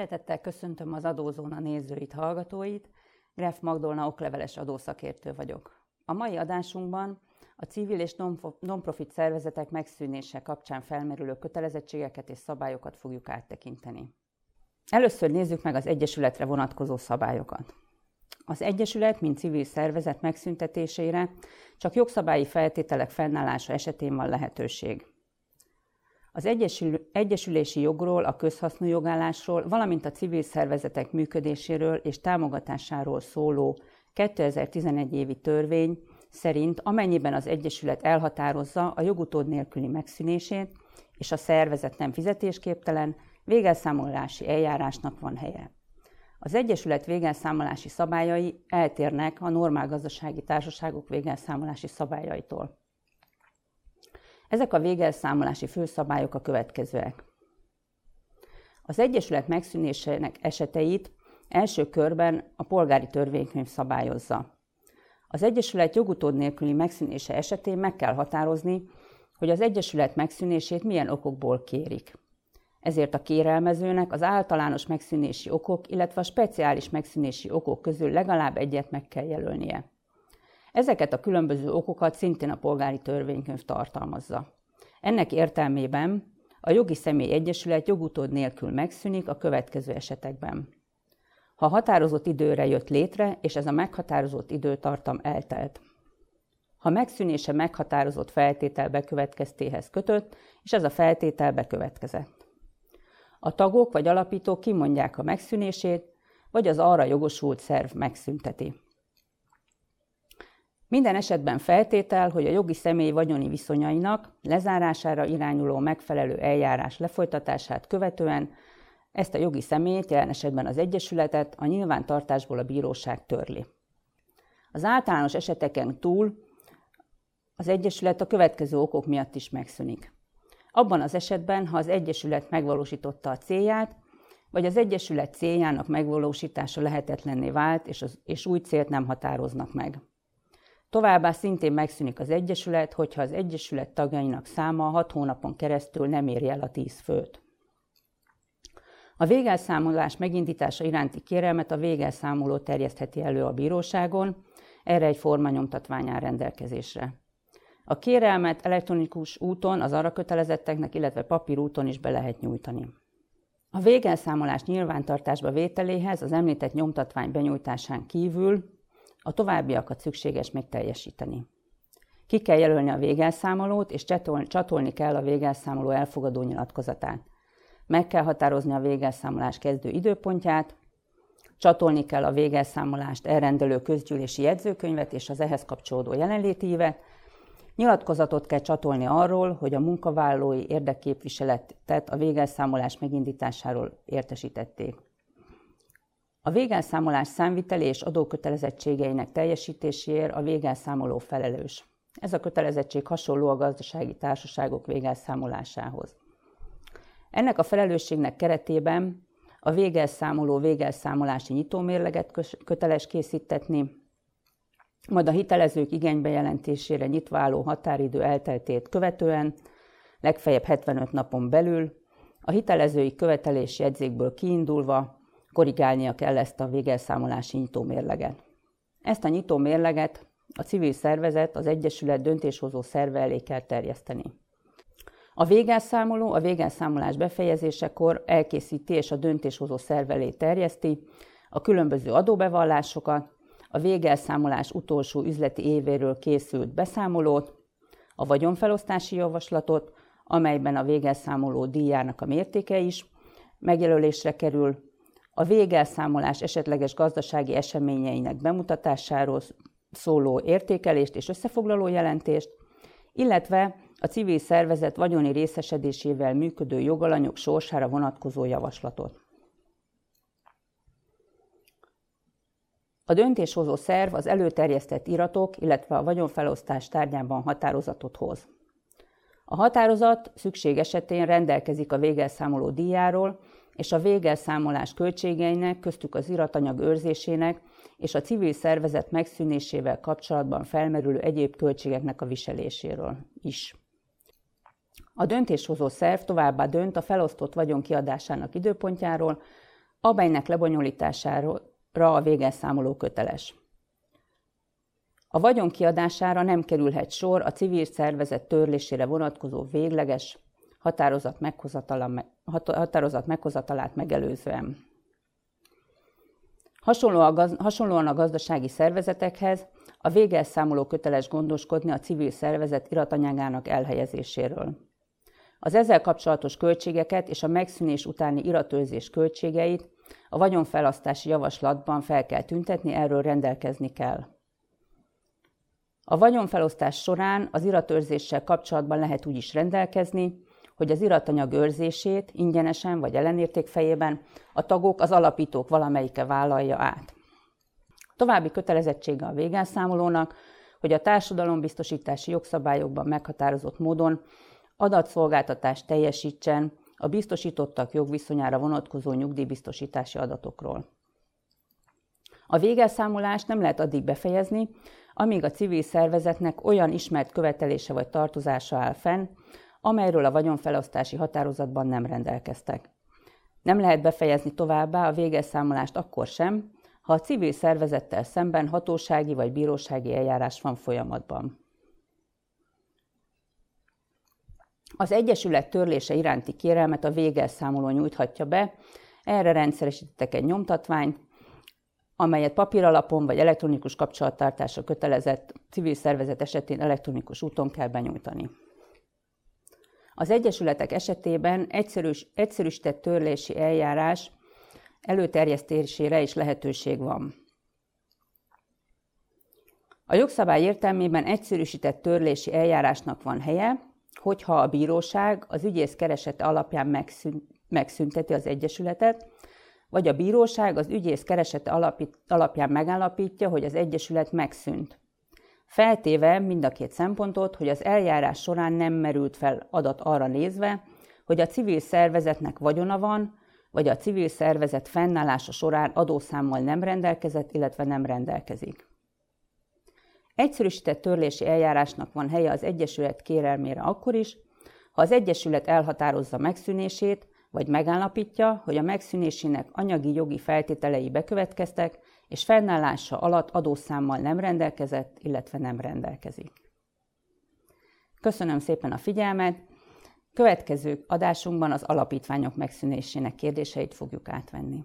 Szeretettel köszöntöm az Adózóna nézőit, hallgatóit. Gref Magdolna okleveles adószakértő vagyok. A mai adásunkban a civil és non-profit szervezetek megszűnése kapcsán felmerülő kötelezettségeket és szabályokat fogjuk áttekinteni. Először nézzük meg az Egyesületre vonatkozó szabályokat. Az Egyesület, mint civil szervezet megszüntetésére csak jogszabályi feltételek fennállása esetén van lehetőség. Az egyesül, egyesülési jogról, a közhasznú jogállásról, valamint a civil szervezetek működéséről és támogatásáról szóló 2011 évi törvény szerint amennyiben az Egyesület elhatározza a jogutód nélküli megszűnését, és a szervezet nem fizetésképtelen, végelszámolási eljárásnak van helye. Az Egyesület végelszámolási szabályai eltérnek a normál gazdasági társaságok végelszámolási szabályaitól. Ezek a végelszámolási főszabályok a következőek. Az Egyesület megszűnésének eseteit első körben a polgári törvénykönyv szabályozza. Az Egyesület jogutód nélküli megszűnése esetén meg kell határozni, hogy az Egyesület megszűnését milyen okokból kérik. Ezért a kérelmezőnek az általános megszűnési okok, illetve a speciális megszűnési okok közül legalább egyet meg kell jelölnie. Ezeket a különböző okokat szintén a polgári törvénykönyv tartalmazza. Ennek értelmében a jogi személy egyesület jogutód nélkül megszűnik a következő esetekben. Ha határozott időre jött létre, és ez a meghatározott időtartam eltelt. Ha megszűnése meghatározott feltétel bekövetkeztéhez kötött, és ez a feltétel bekövetkezett. A tagok vagy alapítók kimondják a megszűnését, vagy az arra jogosult szerv megszünteti. Minden esetben feltétel, hogy a jogi személy vagyoni viszonyainak lezárására irányuló megfelelő eljárás lefolytatását követően ezt a jogi személyt, jelen esetben az Egyesületet, a nyilvántartásból a bíróság törli. Az általános eseteken túl az Egyesület a következő okok miatt is megszűnik. Abban az esetben, ha az Egyesület megvalósította a célját, vagy az Egyesület céljának megvalósítása lehetetlenné vált, és, az, és új célt nem határoznak meg. Továbbá szintén megszűnik az Egyesület, hogyha az Egyesület tagjainak száma 6 hónapon keresztül nem éri el a 10 főt. A végelszámolás megindítása iránti kérelmet a végelszámoló terjesztheti elő a bíróságon, erre egy formanyomtatvány áll rendelkezésre. A kérelmet elektronikus úton az arra kötelezetteknek, illetve papírúton is be lehet nyújtani. A végelszámolás nyilvántartásba vételéhez az említett nyomtatvány benyújtásán kívül a továbbiakat szükséges még teljesíteni. Ki kell jelölni a végelszámolót, és csatolni kell a végelszámoló elfogadó nyilatkozatát. Meg kell határozni a végelszámolás kezdő időpontját, csatolni kell a végelszámolást elrendelő közgyűlési jegyzőkönyvet és az ehhez kapcsolódó jelenlétívet, nyilatkozatot kell csatolni arról, hogy a munkavállalói érdekképviseletet a végelszámolás megindításáról értesítették. A végelszámolás számviteli és adókötelezettségeinek teljesítéséért a végelszámoló felelős. Ez a kötelezettség hasonló a gazdasági társaságok végelszámolásához. Ennek a felelősségnek keretében a végelszámoló végelszámolási nyitómérleget köteles készítetni, majd a hitelezők igénybejelentésére nyitva álló határidő elteltét követően, legfeljebb 75 napon belül, a hitelezői követelés jegyzékből kiindulva korrigálnia kell ezt a végelszámolási nyitómérleget. Ezt a nyitómérleget a civil szervezet, az Egyesület döntéshozó szerve elé kell terjeszteni. A végelszámoló a végelszámolás befejezésekor elkészíti és a döntéshozó szerve elé terjeszti a különböző adóbevallásokat, a végelszámolás utolsó üzleti évéről készült beszámolót, a vagyonfelosztási javaslatot, amelyben a végelszámoló díjának a mértéke is megjelölésre kerül, a végelszámolás esetleges gazdasági eseményeinek bemutatásáról szóló értékelést és összefoglaló jelentést, illetve a civil szervezet vagyoni részesedésével működő jogalanyok sorsára vonatkozó javaslatot. A döntéshozó szerv az előterjesztett iratok, illetve a vagyonfelosztás tárgyában határozatot hoz. A határozat szükség esetén rendelkezik a végelszámoló díjáról, és a végelszámolás költségeinek, köztük az iratanyag őrzésének és a civil szervezet megszűnésével kapcsolatban felmerülő egyéb költségeknek a viseléséről is. A döntéshozó szerv továbbá dönt a felosztott vagyon kiadásának időpontjáról, amelynek lebonyolítására a végelszámoló köteles. A vagyon kiadására nem kerülhet sor a civil szervezet törlésére vonatkozó végleges határozat, meghozatala, határozat meghozatalát megelőzően. Hasonlóan a gazdasági szervezetekhez a végelszámoló köteles gondoskodni a civil szervezet iratanyágának elhelyezéséről. Az ezzel kapcsolatos költségeket és a megszűnés utáni iratőrzés költségeit a vagyonfelasztási javaslatban fel kell tüntetni, erről rendelkezni kell. A vagyonfelosztás során az iratőrzéssel kapcsolatban lehet úgy is rendelkezni, hogy az iratanyag őrzését ingyenesen vagy ellenérték fejében a tagok, az alapítók valamelyike vállalja át. További kötelezettsége a végelszámolónak, hogy a társadalombiztosítási jogszabályokban meghatározott módon adatszolgáltatást teljesítsen a biztosítottak jogviszonyára vonatkozó nyugdíjbiztosítási adatokról. A végelszámolást nem lehet addig befejezni, amíg a civil szervezetnek olyan ismert követelése vagy tartozása áll fenn, amelyről a vagyonfelosztási határozatban nem rendelkeztek. Nem lehet befejezni továbbá a végelszámolást akkor sem, ha a civil szervezettel szemben hatósági vagy bírósági eljárás van folyamatban. Az Egyesület törlése iránti kérelmet a végelszámoló nyújthatja be, erre rendszeresítettek egy nyomtatványt, amelyet papíralapon vagy elektronikus kapcsolattartásra kötelezett civil szervezet esetén elektronikus úton kell benyújtani. Az egyesületek esetében egyszerűs, egyszerűsített törlési eljárás előterjesztésére is lehetőség van. A jogszabály értelmében egyszerűsített törlési eljárásnak van helye, hogyha a bíróság az ügyész keresete alapján megszünteti az egyesületet, vagy a bíróság az ügyész keresete alapján megállapítja, hogy az egyesület megszűnt. Feltéve mind a két szempontot, hogy az eljárás során nem merült fel adat arra nézve, hogy a civil szervezetnek vagyona van, vagy a civil szervezet fennállása során adószámmal nem rendelkezett, illetve nem rendelkezik. Egyszerűsített törlési eljárásnak van helye az Egyesület kérelmére akkor is, ha az Egyesület elhatározza megszűnését, vagy megállapítja, hogy a megszűnésének anyagi jogi feltételei bekövetkeztek, és fennállása alatt adószámmal nem rendelkezett, illetve nem rendelkezik. Köszönöm szépen a figyelmet! Következő adásunkban az alapítványok megszűnésének kérdéseit fogjuk átvenni.